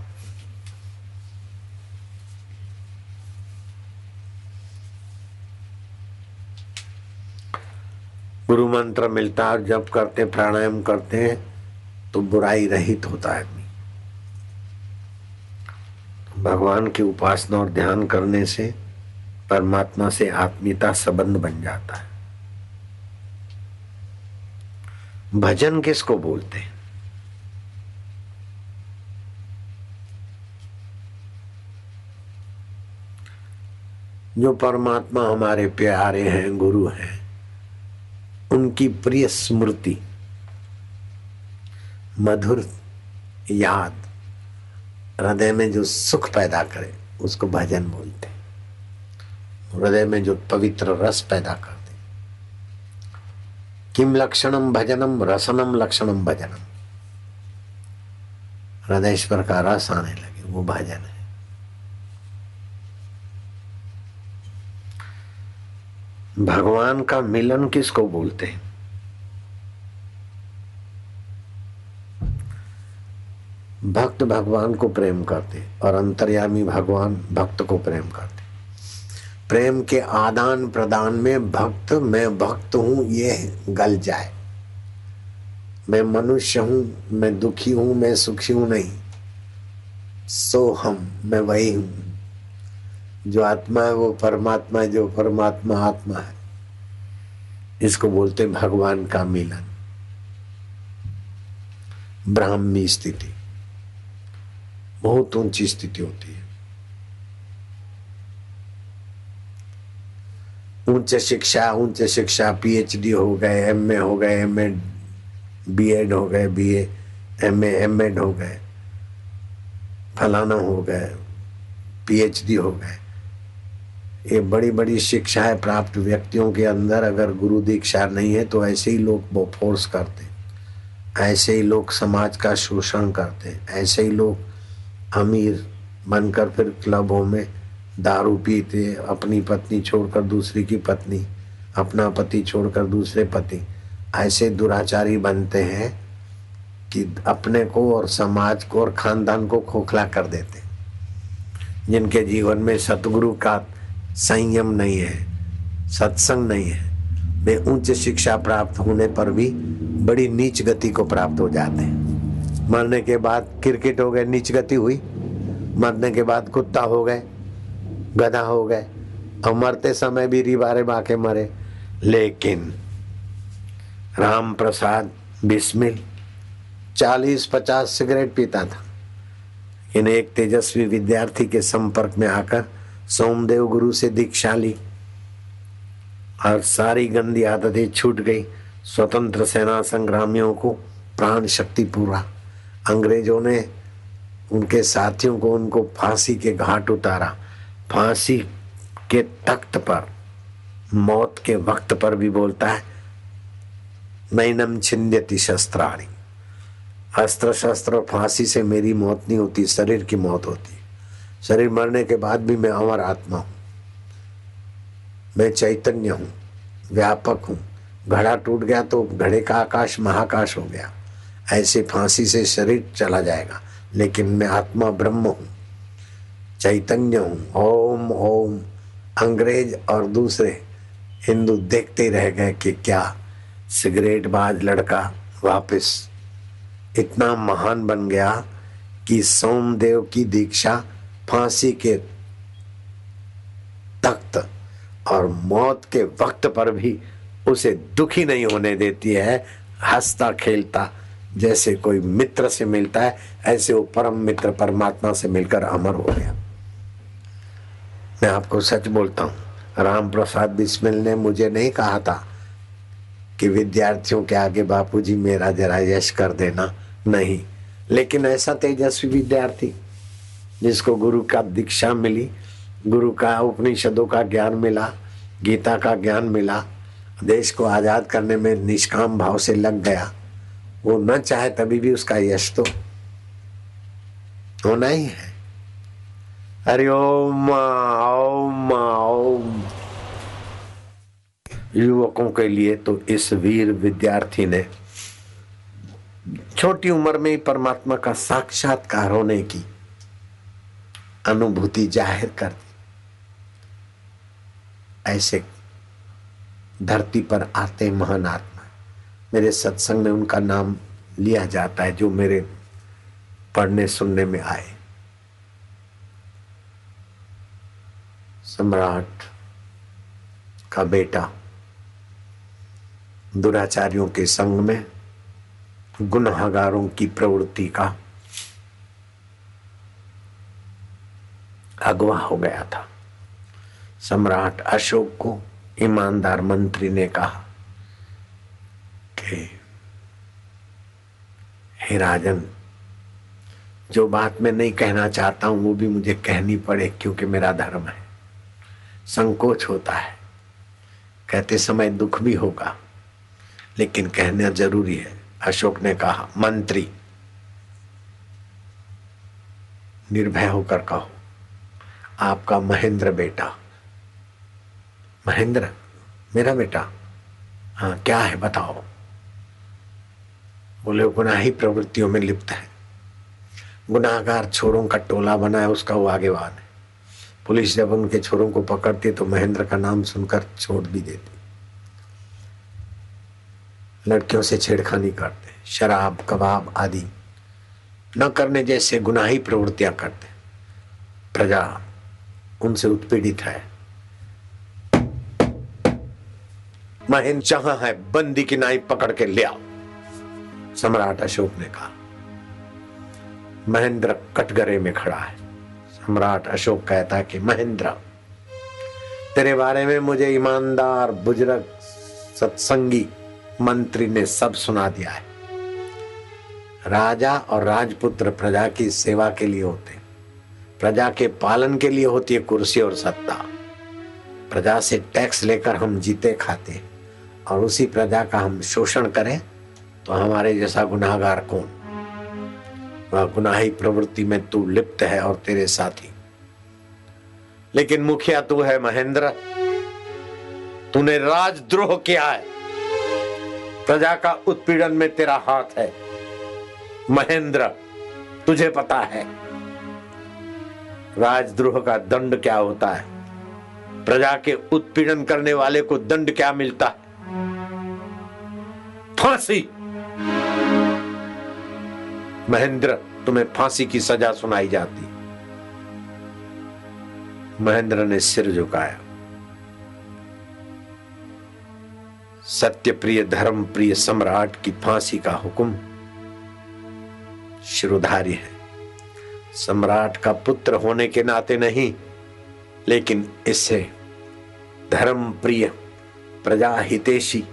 गुरु मंत्र मिलता है जब करते प्राणायाम करते हैं तो बुराई रहित होता है आदमी। भगवान की उपासना और ध्यान करने से परमात्मा से आत्मीयता संबंध बन जाता है। भजन किसको बोलते हैं? जो परमात्मा हमारे प्यारे हैं, गुरु हैं उनकी प्रिय स्मृति। मधुर याद, हृदय में जो सुख पैदा करे, उसको भजन बोलते हृदय में जो पवित्र रस पैदा कर दे किम लक्षणम भजनम, रसनम लक्षणम भजनम। हृदयश्वर का रस आने लगे, वो भजन है। भगवान का मिलन किसको बोलते हैं? भक्त भगवान को प्रेम करते और अंतर्यामी भगवान भक्त को प्रेम करते प्रेम के आदान प्रदान में भक्त, मैं भक्त हूँ, ये गल जाए। मैं मनुष्य हूँ, मैं दुखी हूँ, मैं सुखी हूँ नहीं। सो हम, मैं वही हूँ। जो आत्मा है, वो परमात्मा है, जो परमात्मा आत्मा है। इसको बोलते हैं भगवान का मिलन। ब्राह्मी स्थिति। बहुत ऊँची स्थिति होती है। उच्च शिक्षा उच्च शिक्षा पीएचडी हो गए एमए हो गए एम एड बी एड हो गए बी एम एम एड हो गए, फलाना हो गए पीएचडी हो गए। ये बड़ी बड़ी शिक्षाएँ प्राप्त व्यक्तियों के अंदर अगर गुरु दीक्षा नहीं है तो ऐसे ही लोग फोर्स करते ऐसे ही लोग समाज का शोषण करते ऐसे ही लोग अमीर बनकर फिर क्लबों में दारू पीते अपनी पत्नी छोड़कर दूसरी की पत्नी, अपना पति छोड़कर दूसरे पति। ऐसे दुराचारी बनते हैं कि अपने को और समाज को और खानदान को खोखला कर देते जिनके जीवन में सतगुरु का संयम नहीं है, सत्संग नहीं है। वे उच्च शिक्षा प्राप्त होने पर भी बड़ी नीच गति को प्राप्त हो जाते हैं। मरने के बाद क्रिकेट हो गए, नीच गति हुई। मरने के बाद कुत्ता हो गए, गधा हो गए। और मरते समय भी रिबारे बाके मरे। लेकिन राम प्रसाद बिस्मिल चालीस पचास सिगरेट पीता था। इन एक तेजस्वी विद्यार्थी के संपर्क में आकर सोमदेव गुरु से दीक्षा ली और सारी गंदी आदतें छूट गई। स्वतंत्र सेना संग्रामियों को प्राण शक्ति पूरा। अंग्रेज़ों ने उनके साथियों को उनको फांसी के घाट उतारा। फांसी के तख्त पर, मौत के वक्त पर भी बोलता है, नैनम छिन्यति शस्त्राणी। अस्त्र शस्त्र फांसी से मेरी मौत नहीं होती, शरीर की मौत होती शरीर मरने के बाद भी मैं अमर आत्मा हूँ। मैं चैतन्य हूँ, व्यापक हूँ। घड़ा टूट गया तो घड़े का आकाश महाकाश हो गया। ऐसे फांसी से शरीर चला जाएगा, लेकिन मैं आत्मा ब्रह्म हूँ। चैतन्य हूँ, ओम ओम। अंग्रेज़ और दूसरे हिंदू देखते रह गए कि क्या सिगरेट बाज लड़का वापस इतना महान बन गया कि सोमदेव की दीक्षा फांसी के तख्त और मौत के वक्त पर भी उसे दुखी नहीं होने देती है। हंसता, खेलता, जैसे कोई मित्र से मिलता है, ऐसे वो परम मित्र परमात्मा से मिलकर अमर हो गया। मैं आपको सच बोलता हूँ राम प्रसाद बिस्मिल ने मुझे नहीं कहा था कि विद्यार्थियों के आगे बापूजी मेरा जरा यश कर देना, नहीं। लेकिन ऐसा तेजस्वी विद्यार्थी जिसको गुरु का दीक्षा मिली, गुरु का उपनिषदों का ज्ञान मिला, गीता का ज्ञान मिला, देश को आज़ाद करने में निष्काम भाव से लग गया। वो न चाहे तभी भी उसका यश तो होना ही है। हरि ओम ओम ओम। युवकों के लिए तो इस वीर विद्यार्थी ने छोटी उम्र में ही परमात्मा का साक्षात्कार होने की अनुभूति ज़ाहिर कर दी। ऐसे धरती पर आते महान आत्मा। मेरे सत्संग में उनका नाम लिया जाता है जो मेरे पढ़ने सुनने में आए। सम्राट का बेटा दुराचारियों के संग में गुनाहगारों की प्रवृत्ति का अगवा हो गया था। सम्राट अशोक को ईमानदार मंत्री ने कहा कि, हे राजन, जो बात मैं नहीं कहना चाहता हूँ, वो भी मुझे कहनी पड़े क्योंकि मेरा धर्म है। संकोच होता है। कहते समय दुख भी होगा, लेकिन कहना ज़रूरी है। अशोक ने कहा, मंत्री, निर्भय होकर कहो। आपका महेंद्र बेटा। महेंद्र, मेरा बेटा। हाँ क्या है बताओ? बोले, गुनाही प्रवृत्तियों में लिप्त है। गुनाहगार छोरों का टोला बना है, उसका वो आगेवान है। पुलिस जब उनके छोरों को पकड़ती तो महेंद्र का नाम सुनकर छोड़ भी देती लड़कियों से छेड़खानी करते शराब, कबाब आदि न करने जैसे गुनाही प्रवृत्तियाँ करते प्रजा उनसे उत्पीड़ित है। महेंद्र जहाँ है, बंदी की नाई पकड़ के ले आओ। सम्राट अशोक ने कहा, महेंद्र कटगरे में खड़ा है। सम्राट अशोक कहता है कि, महेंद्र, तेरे बारे में मुझे ईमानदार, बुज़ुर्ग, सत्संगी मंत्री ने सब सुना दिया है। राजा और राजपुत्र प्रजा की सेवा के लिए होते प्रजा के पालन के लिए होती है कुर्सी और सत्ता। प्रजा से टैक्स लेकर हम जीते खाते और उसी प्रजा का हम शोषण करें तो हमारे जैसा गुनाहगार कौन? वह गुनाही प्रवृत्ति में तू लिप्त है और तेरे साथी। लेकिन मुखिया तू है महेंद्र। तूने राजद्रोह किया है। प्रजा का उत्पीड़न में तेरा हाथ है। महेंद्र, तुझे पता है। राजद्रोह का दंड क्या होता है? प्रजा के उत्पीड़न करने वाले को दंड क्या मिलता है? फांसी! महेंद्र, तुम्हें फांसी की सजा सुनाई जाती। महेंद्र ने सिर झुकाया। सत्य प्रिय धर्म प्रिय सम्राट की फांसी का हुक्म शिरोधार्य है। सम्राट का पुत्र होने के नाते नहीं, लेकिन इससे धर्म प्रिय प्रजा हितेशी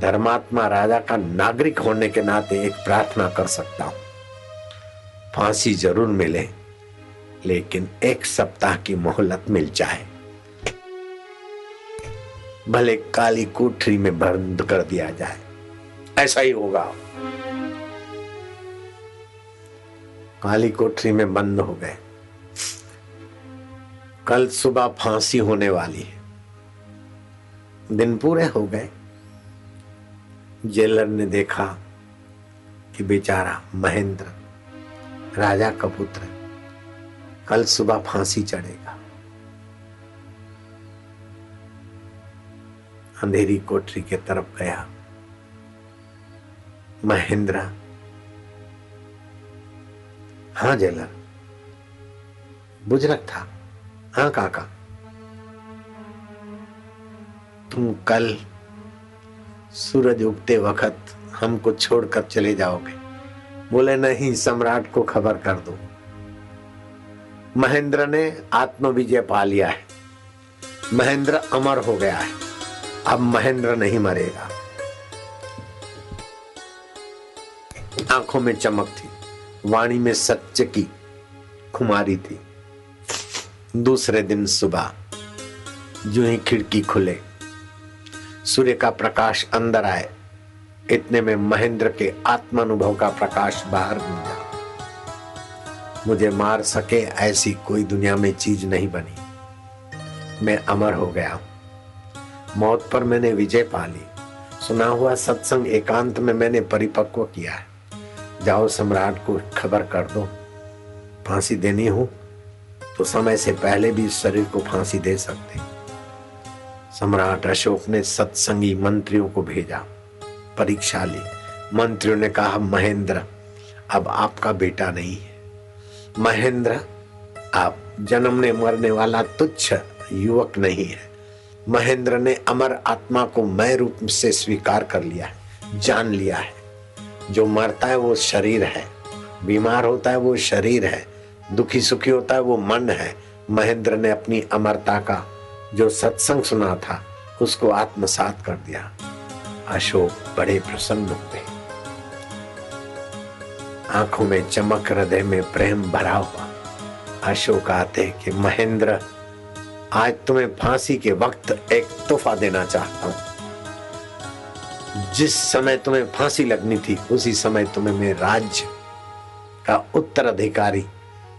धर्मात्मा राजा का नागरिक होने के नाते एक प्रार्थना कर सकता हूँ। फांसी ज़रूर मिले, लेकिन एक सप्ताह की मोहलत मिल जाए। भले काली कोठरी में बंद कर दिया जाए। ऐसा ही होगा। काली कोठरी में बंद हो गए। कल सुबह फांसी होने वाली है। दिन पूरे हो गए। जेलर ने देखा कि बेचारा महेंद्र, राजा का पुत्र, कल सुबह फांसी चढ़ेगा। अंधेरी कोठरी के तरफ़ गया। महेंद्र हाँ जेलर बुजरक था। हाँ काका। तुम कल सूरज उगते वक्त हमको छोड़कर चले जाओगे। बोले, नहीं, सम्राट को खबर कर दो। महेंद्र ने आत्मविजय पा लिया है। महेंद्र अमर हो गया है। अब महेंद्र नहीं मरेगा। आँखों में चमक थी। वाणी में सत्य की खुमारी थी। दूसरे दिन सुबह, जो ही खिड़की खुले, सूर्य का प्रकाश अंदर आए, इतने में महेंद्र के आत्मानुभव का प्रकाश बाहर गूंजा मुझे मार सके ऐसी कोई दुनिया में चीज़ नहीं बनी। मैं अमर हो गया। मौत पर मैंने विजय पा ली। सुना हुआ सत्संग एकांत में मैंने परिपक्व किया है। जाओ सम्राट को खबर कर दो। फांसी देनी हो तो समय से पहले भी शरीर को फांसी दे सकते सम्राट अशोक ने सत्संगी मंत्रियों को भेजा, परीक्षा ली। मंत्रियों ने कहा, महेंद्र, अब आपका बेटा नहीं है। महेंद्र, आप जन्मने मरने वाला तुच्छ युवक नहीं है। महेंद्र ने अमर आत्मा को मैं रूप से स्वीकार कर लिया है, जान लिया है। जो मरता है वो शरीर है। बीमार होता है वो शरीर है। दुखी सुखी होता है वो मन है। महेंद्र ने अपनी अमरता का जो सत्संग सुना था, उसको आत्मसात कर दिया। अशोक बड़े प्रसन्न हुए। आँखों में चमक, हृदय में प्रेम भरा हुआ। अशोक आते कि, महेंद्र, आज तुम्हें फांसी के वक्त एक तोहफा देना चाहता हूँ। जिस समय तुम्हें फांसी लगनी थी, उसी समय तुम्हें मैं राज्य का उत्तराधिकारी,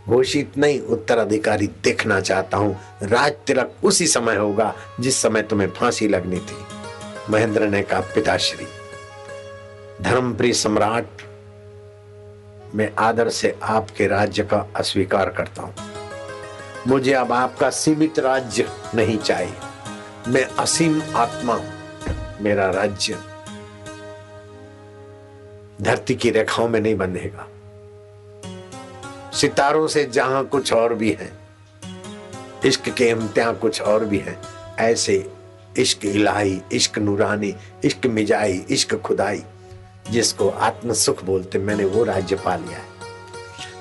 घोषित नहीं, उत्तराधिकारी देखना चाहता हूँ। राज तिलक उसी समय होगा जिस समय तुम्हें फांसी लगनी थी। महेंद्र ने कहा, पिताश्री, धर्मप्रिय सम्राट, मैं आदर से आपके राज्य का अस्वीकार करता हूँ। मुझे अब आपका सीमित राज्य नहीं चाहिए। मैं असीम आत्मा हूँ। मेरा राज्य धरती की रेखाओं में नहीं बंधेगा। सितारों से जहाँ कुछ और भी है, इश्क के इम्तिहान कुछ और भी है, ऐसे इश्क इलाही, इश्क नूरानी, इश्क मिजाई, इश्क खुदाई, जिसको आत्म सुख बोलते मैंने वो राज्य पा लिया है।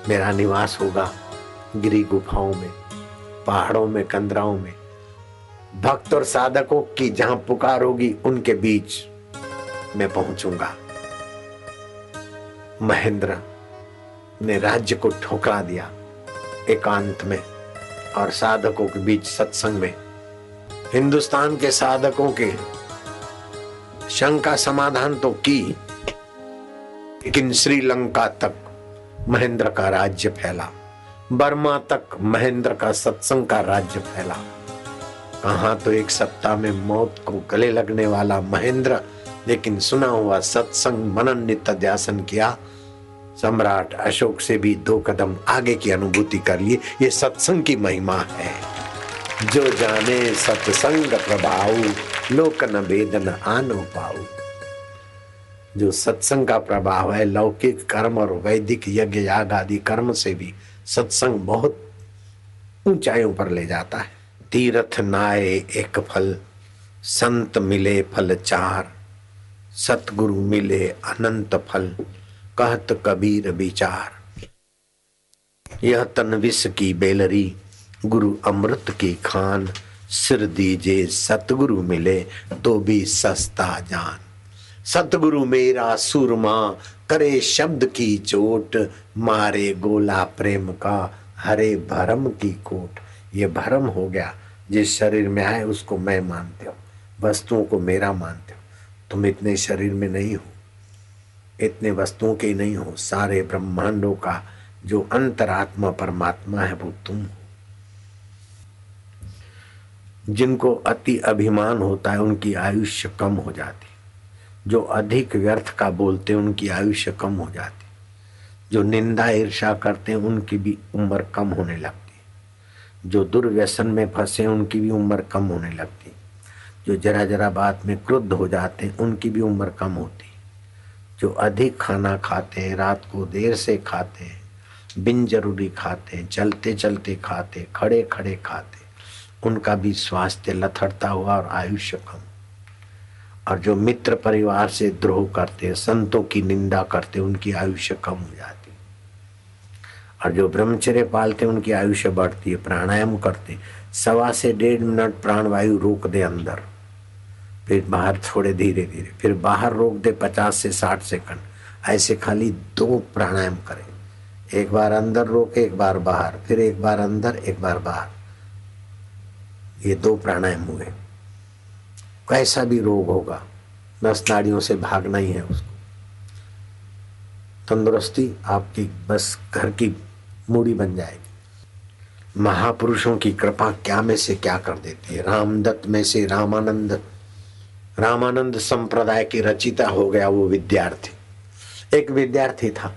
मेरा निवास होगा गिरी गुफाओं में, पहाड़ों में, कंदराओं में। भक्त और साधकों की जहाँ पुकार होगी, उनके बीच मैं पहुंचूँगा। महेंद्र ने राज्य को ठोकरा दिया एकांत में और साधकों के बीच सत्संग में। हिंदुस्तान के साधकों के शंका समाधान तो की, लेकिन श्रीलंका तक महेंद्र का राज्य फैला। बर्मा तक महेंद्र का सत्संग का राज्य फैला। कहा तो एक सप्ताह में मौत को गले लगने वाला महेंद्र, लेकिन सुना हुआ सत्संग मनन नित्य ध्यासन किया सम्राट अशोक से भी दो कदम आगे की अनुभूति कर लिए। ये सत्संग की महिमा है। जो जाने सत्संग प्रभाव लोक न वेद आनो पाऊ। जो सत्संग का प्रभाव है, लौकिक कर्म और वैदिक यज्ञ, याग आदि कर्म से भी सत्संग बहुत ऊंचाइयों पर ले जाता है। तीर्थ नाए एक फल, संत मिले फल चार, सतगुरु मिले अनंत फल। कहत कबीर विचार। यह तन विष की बेलरी, गुरु अमृत की खान। सिर दीजे सतगुरु मिले तो भी सस्ता जान। सतगुरु मेरा सुरमा, करे शब्द की चोट। मारे गोला प्रेम का, हरे भरम की कोट। ये भरम हो गया, जिस शरीर में आए उसको मैं मानते हो। वस्तुओं को मेरा मानते हो। तुम इतने शरीर में नहीं हो। इतने वस्तुओं के नहीं हो, सारे ब्रह्मांडों का जो अंतरात्मा परमात्मा है, वो तुम हो। जिनको अति अभिमान होता है, उनकी आयुष्य कम हो जाती। जो अधिक व्यर्थ का बोलते उनकी आयुष्य कम हो जाती। जो निंदा ईर्षा करते हैं, उनकी भी उम्र कम होने लगती। जो दुर्व्यसन में फंसे उनकी भी उम्र कम होने लगती। जो जरा जरा बात में क्रुद्ध हो जाते हैं, उनकी भी उम्र कम होती। जो अधिक खाना खाते हैं, रात को देर से खाते हैं बिन ज़रूरी खाते हैं चलते चलते खाते खड़े खड़े खाते उनका भी स्वास्थ्य लथड़ता हुआ और आयुष्य कम। और जो मित्र परिवार से द्रोह करते हैं, संतों की निंदा करते उनकी आयुष्य कम हो जाती और जो ब्रह्मचर्य पालते उनकी आयुष्य बढ़ती है, प्राणायाम करते सवा से डेढ़ मिनट प्राणवायु रोक दे अंदर। फिर बाहर छोड़े धीरे धीरे, फिर बाहर रोक दे पचास से साठ सेकंड। ऐसे खाली दो प्राणायाम करें। एक बार अंदर रोके, एक बार बाहर, फिर एक बार अंदर, एक बार बाहर। ये दो प्राणायाम हुए। कैसा भी रोग होगा नस नाड़ियों से भागना ही है उसको। तंदुरुस्ती आपकी बस घर की मूड़ी बन जाएगी। महापुरुषों की कृपा क्या में से क्या कर देती है? रामदत्त में से रामानंद रामानंद संप्रदाय की रचिता हो गया वो विद्यार्थी। एक विद्यार्थी था।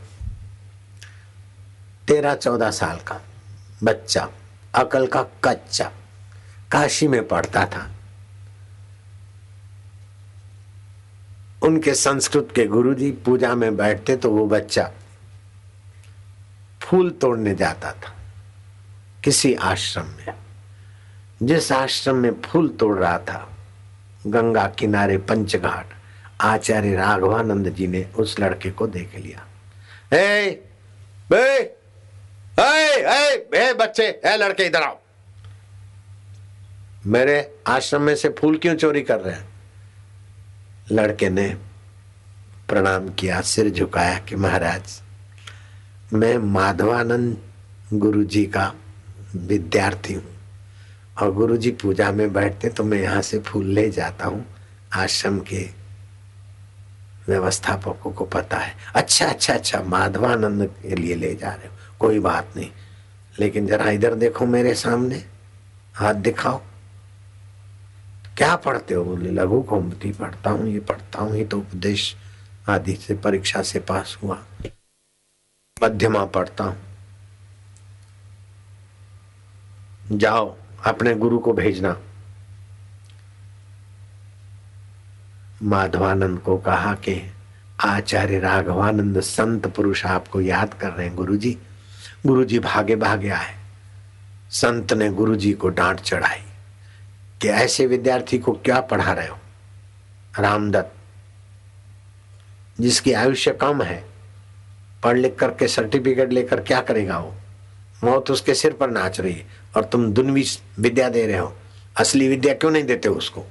तेरह चौदह साल का बच्चा, अकल का कच्चा, काशी में पढ़ता था। उनके संस्कृत के गुरुजी पूजा में बैठते तो वो बच्चा फूल तोड़ने जाता था किसी आश्रम में। जिस आश्रम में फूल तोड़ रहा था गंगा किनारे पंचघाट। आचार्य राघवानंद जी ने उस लड़के को देख लिया। ए, बे, ए, ए, ए, बच्चे ए लड़के इधर आओ। मेरे आश्रम में से फूल क्यों चोरी कर रहे हैं? लड़के ने प्रणाम किया सिर झुकाया कि महाराज मैं माधवानंद गुरु जी का विद्यार्थी हूँ। और गुरु जी पूजा में बैठते तो मैं यहाँ से फूल ले जाता हूँ, आश्रम के व्यवस्थापकों को पता है। अच्छा अच्छा अच्छा माधवानंद के लिए ले जा रहे हो, कोई बात नहीं। लेकिन जरा इधर देखो मेरे सामने, हाथ दिखाओ। क्या पढ़ते हो? बोले, लघु कोमती पढ़ता हूँ, ये पढ़ता हूँ, ये तो उपदेश आदि से, परीक्षा से पास हुआ। मध्यमा पढ़ता हूँ। जाओ। अपने गुरु को भेजना। माधवानंद को कहा कि आचार्य राघवानंद संत पुरुष आपको याद कर रहे हैं गुरु जी भागे भागे आए। संत ने गुरु जी को डांट चढ़ाई। कि ऐसे विद्यार्थी को क्या पढ़ा रहे हो? रामदत्त, जिसकी आयुष्य कम है, पढ़ लिख करके सर्टिफिकेट लेकर क्या करेगा वो? मौत उसके सिर पर नाच रही है। और तुम दुनवी विद्या दे रहे हो। असली विद्या क्यों नहीं देते उसको?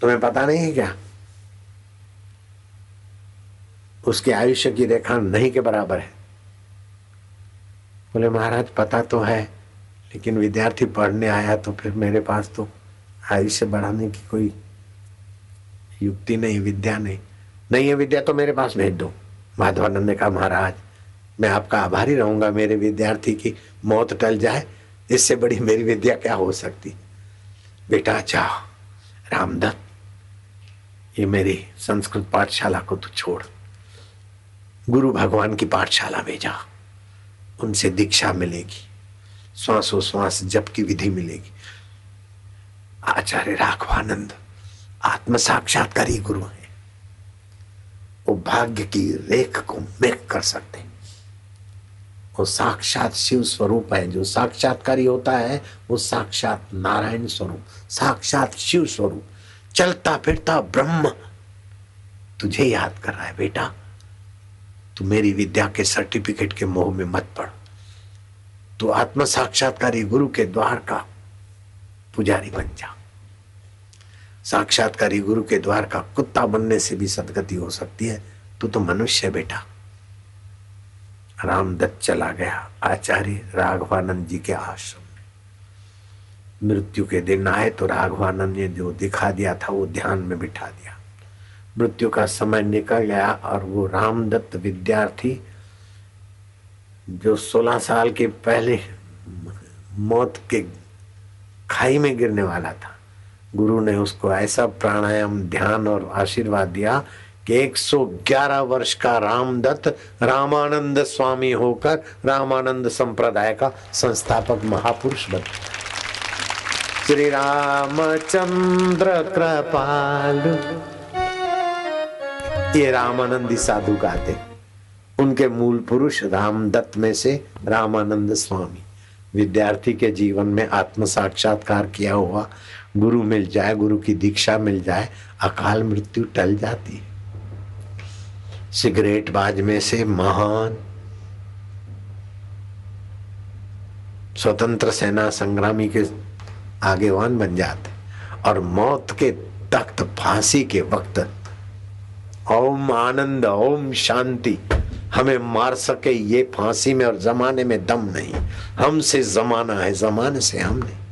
तुम्हें पता नहीं है क्या? उसके आयुष्य की रेखा नहीं के बराबर है। बोले, महाराज, पता तो है, लेकिन विद्यार्थी पढ़ने आया तो फिर मेरे पास तो आयुष्य बढ़ाने की कोई युक्ति नहीं, विद्या नहीं। नहीं है विद्या तो मेरे पास भेज दो। माधवानंद ने कहा, महाराज, मैं आपका आभारी रहूँगा, मेरे विद्यार्थी की मौत टल जाए, इससे बड़ी मेरी विद्या क्या हो सकती? बेटा, जाओ। रामदत्त, ये मेरी संस्कृत पाठशाला को तू छोड़। गुरु भगवान की पाठशाला में जा। उनसे दीक्षा मिलेगी। श्वासो श्वास जप की विधि मिलेगी। आचार्य राघवानंद आत्म साक्षात्कारी गुरु है। वो भाग्य की रेख को मेक कर सकते हैं। वो साक्षात शिव स्वरूप है। जो साक्षात्कारी होता है, वो साक्षात नारायण स्वरूप, साक्षात शिव स्वरूप। चलता फिरता ब्रह्म, तुझे याद कर रहा है बेटा। तू मेरी विद्या के सर्टिफिकेट के मोह में मत पड़। तो आत्म साक्षात्कारी गुरु के द्वार का पुजारी बन जा। साक्षात्कारी गुरु के द्वार का कुत्ता बनने से भी सदगति हो सकती है। तू तो मनुष्य बेटा। रामदत्त चला गया, आचार्य राघवानंद जी के आश्रम। मृत्यु के दिन आए तो राघवानंद ने जो दिखा दिया था, वो ध्यान में बिठा दिया। मृत्यु का समय निकल गया और वो रामदत्त विद्यार्थी, जो 16 साल के पहले मौत के खाई में गिरने वाला था, गुरु ने उसको ऐसा प्राणायाम, ध्यान और आशीर्वाद दिया कि 111 वर्ष का रामदत्त रामानंद स्वामी होकर रामानंद संप्रदाय का संस्थापक महापुरुष बन। श्री रामचंद्र कृपाल। ये रामानंदी साधु गाते उनके मूल पुरुष रामदत्त में से रामानंद स्वामी। विद्यार्थी के जीवन में आत्म साक्षात्कार किया हुआ। गुरु मिल जाए, गुरु की दीक्षा मिल जाए, अकाल मृत्यु टल जाती है। सिगरेट बाज में से महान। स्वतंत्र सेना संग्रामी के आगेवान बन जाते और मौत के तख्त फांसी के वक्त ओम आनंद, ओम शांति। हमें मार सके ये फांसी में और जमाने में दम नहीं। हमसे जमाना है, जमाने से हम नहीं।